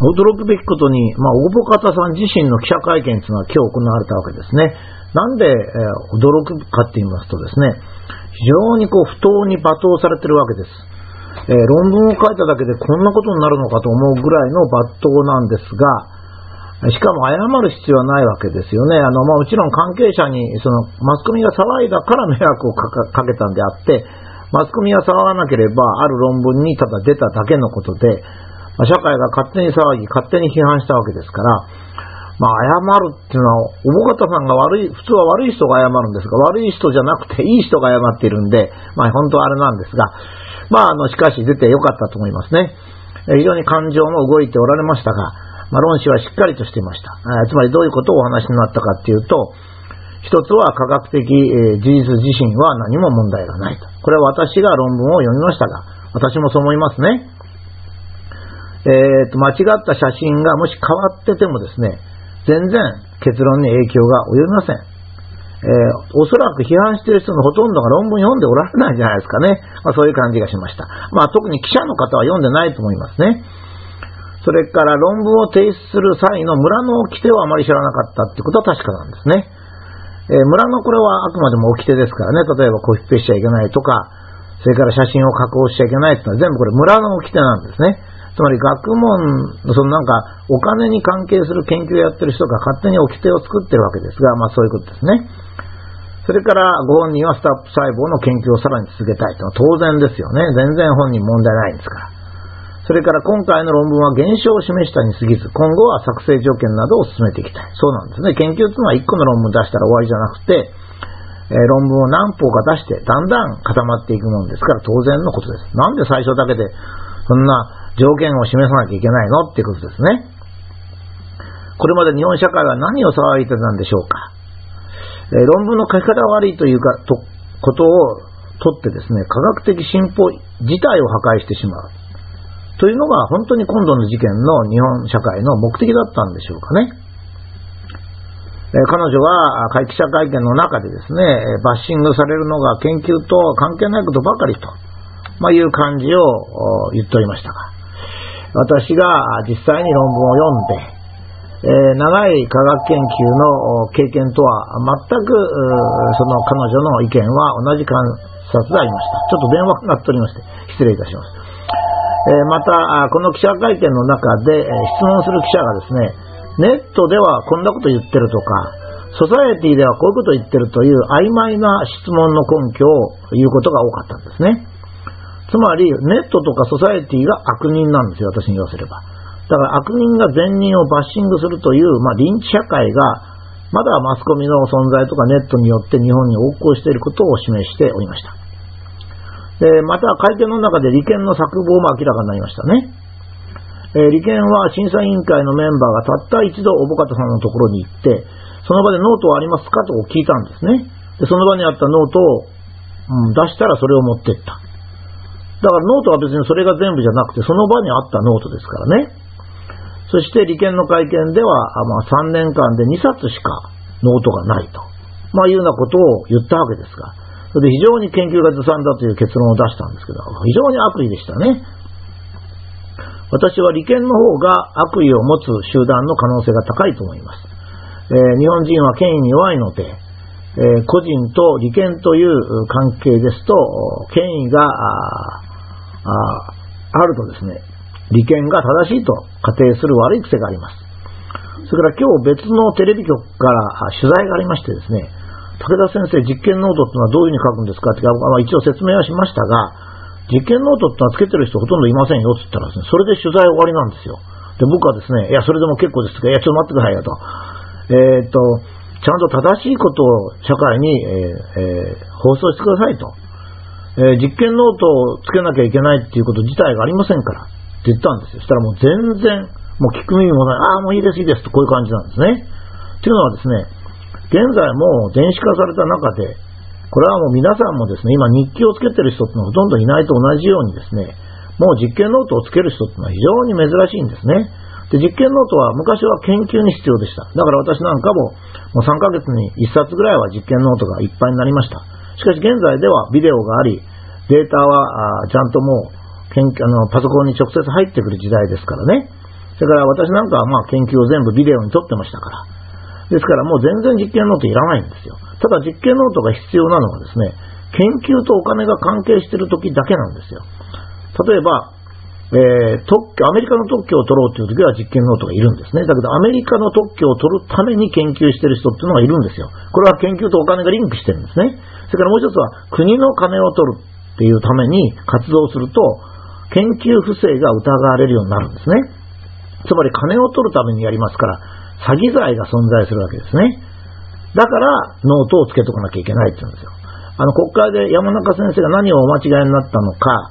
驚くべきことに、まあ、大保方さん自身の記者会見というのは今日行われたわけですね。なんで、えー、驚くかって言いますとですね、非常にこう不当に罵倒されてるわけです。えー、論文を書いただけでこんなことになるのかと思うぐらいの罵倒なんですが、しかも謝る必要はないわけですよね。あの、まあ、もちろん関係者に、その、マスコミが騒いだから迷惑をかけたんであって、マスコミが騒がなければ、ある論文にただ出ただけのことで、まあ、社会が勝手に騒ぎ、勝手に批判したわけですから、まあ、謝るっていうのは、おぼかたさんが悪い、普通は悪い人が謝るんですが、悪い人じゃなくていい人が謝っているんで、まあ、本当はあれなんですが、まあ、あの、しかし出てよかったと思いますね。非常に感情も動いておられましたが、まあ、論旨はしっかりとしていました。つまりどういうことをお話になったかっていうと、一つは科学的、事実自身は何も問題がないと。これは私が論文を読みましたが、私もそう思いますね。えー、と、間違った写真がもし変わっててもですね、全然結論に影響が及びません。えー、おそらく批判している人のほとんどが論文読んでおられないじゃないですかね。まあ、そういう感じがしました。まあ、特に記者の方は読んでないと思いますね。それから論文を提出する際の村の掟をあまり知らなかったってことは確かなんですね。えー、村のこれはあくまでも掟ですからね。例えばコピペしちゃいけないとか、それから写真を加工しちゃいけないってのは全部これ村の掟なんですね。つまり学問、そのなんか、お金に関係する研究をやってる人が勝手に掟を作ってるわけですが、まあそういうことですね。それから、ご本人はスタップ細胞の研究をさらに続けたいというのは当然ですよね。全然本人問題ないんですから。それから今回の論文は現象を示したに過ぎず、今後は作成条件などを進めていきたい。そうなんですね。研究というのは1個の論文出したら終わりじゃなくて、え、論文を何本か出して、だんだん固まっていくものですから当然のことです。なんで最初だけで、そんな条件を示さなきゃいけないの？っていうことですね。これまで日本社会は何を騒いでたんでしょうか？えー、論文の書き方が悪いというか、と、ことをとってですね、科学的進歩自体を破壊してしまう。というのが本当に今度の事件の日本社会の目的だったんでしょうかね。え、彼女は会記者会見の中でですね、バッシングされるのが研究と関係ないことばかりと、ま、いう感じを言っておりましたが、私が実際に論文を読んで、え、長い科学研究の経験とは全くその彼女の意見は同じ観察でありました。ちょっと電話が鳴っておりまして、失礼いたします。え、また、この記者会見の中で、質問する記者がですね、ネットではこんなこと言ってるとか、ソサエティではこういうこと言ってるという曖昧な質問の根拠を言うことが多かったんですね。つまり、ネットとかソサエティが悪人なんですよ、私に言わせれば。だから悪人が善人をバッシングするという、まあ、臨地社会が、まだマスコミの存在とかネットによって日本に横行していることを示しておりました。でまた会見の中で利権の作望も明らかになりましたね。えー、理研は審査委員会のメンバーがたった一度小保方さんのところに行って、その場でノートはありますかと聞いたんですね。でその場にあったノートを、うん、出したらそれを持ってった。だからノートは別にそれが全部じゃなくて、その場にあったノートですからね。そして理研の会見では、まあ、3年間で2冊しかノートがないと、まあ、いうようなことを言ったわけですが、それで非常に研究がずさんだという結論を出したんですけど、非常に悪意でしたね。私は利権の方が悪意を持つ集団の可能性が高いと思います。えー、日本人は権威に弱いので、えー、個人と利権という関係ですと、権威がああるとですね、利権が正しいと仮定する悪い癖があります。それから今日別のテレビ局から取材がありましてですね、武田先生、実験ノートってのはどういうふうに書くんですかって、まあ、一応説明はしましたが、実験ノートってのはつけてる人ほとんどいませんよって言ったらですね、それで取材終わりなんですよ。で、僕はですね、いや、それでも結構ですが、いや、ちょっと待ってくださいよと。えー、っと、ちゃんと正しいことを社会に、えーえー、放送してくださいと。えー、実験ノートをつけなきゃいけないっていうこと自体がありませんから、って言ったんですよ。そしたらもう全然、もう聞く耳もない、ああ、もういいです、いいですと、こういう感じなんですね。っていうのはですね、現在も電子化された中で、これはもう皆さんもですね、今日記をつけてる人ってのはほとんどいないと同じようにですね、もう実験ノートをつける人ってのは非常に珍しいんですね。で、実験ノートは昔は研究に必要でした。だから私なんかも、もう3ヶ月に1冊ぐらいは実験ノートがいっぱいになりました。しかし現在ではビデオがあり、データはちゃんともうあのパソコンに直接入ってくる時代ですからね。それから私なんかはまあ研究を全部ビデオに撮ってましたから。ですからもう全然実験ノートいらないんですよ。ただ実験ノートが必要なのはですね、研究とお金が関係してる時だけなんですよ。例えば、えー、特許、アメリカの特許を取ろうという時は実験ノートがいるんですね。だけどアメリカの特許を取るために研究してる人っていうのがいるんですよ。これは研究とお金がリンクしてるんですね。それからもう一つは国の金を取るっていうために活動すると、研究不正が疑われるようになるんですね。つまり金を取るためにやりますから、詐欺罪が存在するわけですね。だからノートをつけとかなきゃいけないって言うんですよ。あの国会で山中先生が何をお間違いになったのか、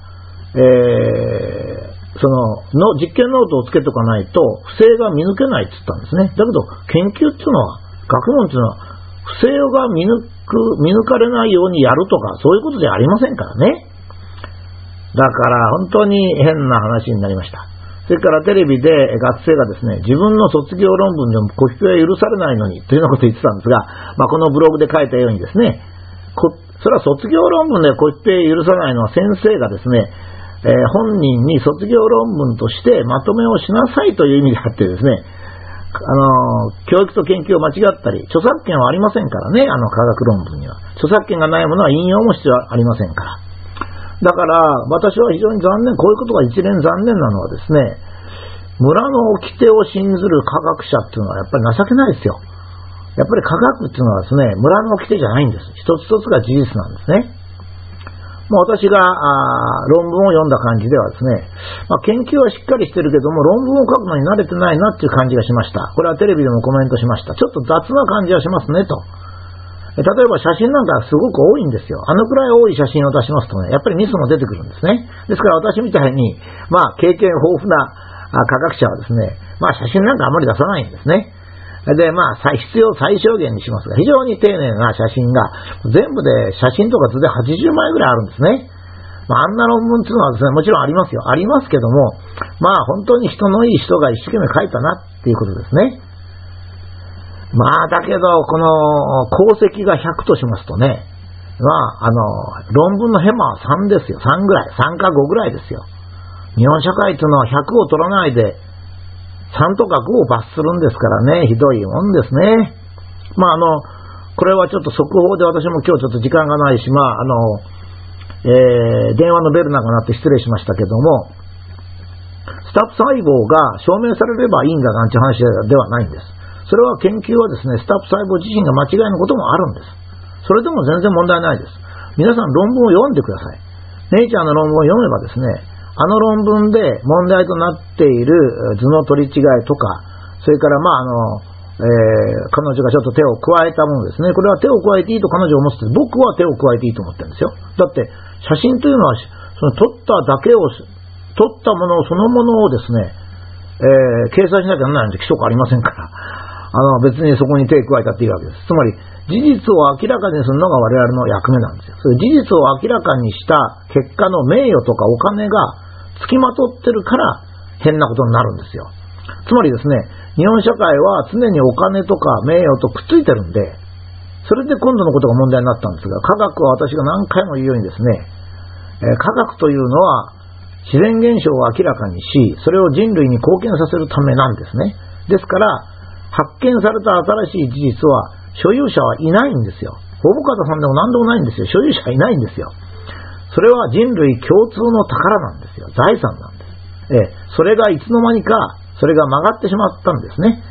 えー、そのの実験ノートをつけとかないと不正が見抜けないって言ったんですね。だけど研究っていうのは、学問っていうのは不正が見抜く、見抜かれないようにやるとかそういうことじゃありませんからね。だから本当に変な話になりました。それからテレビで学生がですね、自分の卒業論文でもコピペは許されないのにというようなことを言ってたんですが、まあ、このブログで書いたようにですね、それは卒業論文でコピペ許さないのは先生がですね、えー、本人に卒業論文としてまとめをしなさいという意味であってですね、あの、教育と研究を間違ったり、著作権はありませんからね、あの科学論文には。著作権がないものは引用も必要ありませんから。だから、私は非常に残念、こういうことが一連残念なのはですね、村の掟を信ずる科学者っていうのはやっぱり情けないですよ。やっぱり科学っていうのはですね、村の掟じゃないんです。一つ一つが事実なんですね。もう私があ論文を読んだ感じではですね、まあ、研究はしっかりしてるけども、論文を書くのに慣れてないなっていう感じがしました。これはテレビでもコメントしました。ちょっと雑な感じはしますね、と。例えば写真なんかすごく多いんですよ。あのくらい多い写真を出しますとね、やっぱりミスも出てくるんですね。ですから私みたいに、まあ経験豊富な科学者はですね、まあ写真なんかあまり出さないんですね。で、まあ、必要最小限にしますが、非常に丁寧な写真が、全部で写真とか図で80枚ぐらいあるんですね。まあ、あんな論文っていうのはですね、もちろんありますよ。ありますけども、まあ、本当に人のいい人が一生懸命書いたなっていうことですね。まあ、だけど、この功績が100としますとね、まあ、あの、論文のヘマは3ですよ。3ぐらい。3か5ぐらいですよ。日本社会というのは100を取らないで、3とか5を罰するんですからね、ひどいもんですね。まあ、あの、これはちょっと速報で私も今日ちょっと時間がないし、まあ、あの、えー、電話のベルなんかなって失礼しましたけども、スタッフ細胞が証明されればいいんだなんて話ではないんです。それは研究はですね、スタッフ細胞自身が間違いのこともあるんです。それでも全然問題ないです。皆さん論文を読んでください。ネイチャーの論文を読めばですね、あの論文で問題となっている図の取り違いとか、それからまああの、えー、彼女がちょっと手を加えたものですね。これは手を加えていいと彼女は思ってて、僕は手を加えていいと思ってるんですよ。だって、写真というのは、その撮っただけを、撮ったものそのものをですね、えー、掲載しなきゃならないんで規則ありませんから。あの、別にそこに手を加えたっていいわけです。つまり、事実を明らかにするのが我々の役目なんですよ。それ事実を明らかにした結果の名誉とかお金が付きまとってるから変なことになるんですよ。つまりですね、日本社会は常にお金とか名誉とくっついてるんで、それで今度のことが問題になったんですが、科学は私が何回も言うようにですね、え科学というのは自然現象を明らかにし、それを人類に貢献させるためなんですね。ですから、発見された新しい事実は、所有者はいないんですよ。ほぼ方さんでも何でもないんですよ。所有者はいないんですよ。それは人類共通の宝なんですよ。財産なんです。えそれがいつの間にか、それが曲がってしまったんですね。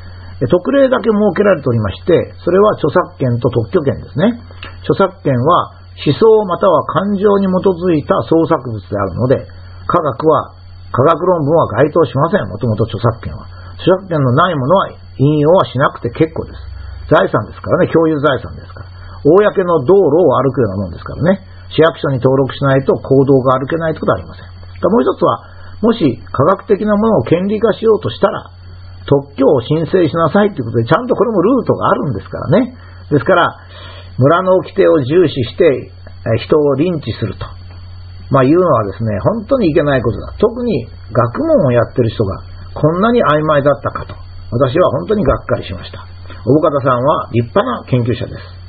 特例だけ設けられておりまして、それは著作権と特許権ですね。著作権は思想または感情に基づいた創作物であるので、科学は、科学論文は該当しません。もともと著作権は。著作権のないものは引用はしなくて結構です。財産ですからね、共有財産ですから。公の道路を歩くようなもんですからね。市役所に登録しないと行動が歩けないということはありません。もう一つは、もし科学的なものを権利化しようとしたら、特許を申請しなさいということで、ちゃんとこれもルートがあるんですからね。ですから、村の掟を重視して人をリンチすると、まあ、いうのはですね、本当にいけないことだ。特に学問をやってる人がこんなに曖昧だったかと、私は本当にがっかりしました。大方さんは立派な研究者です。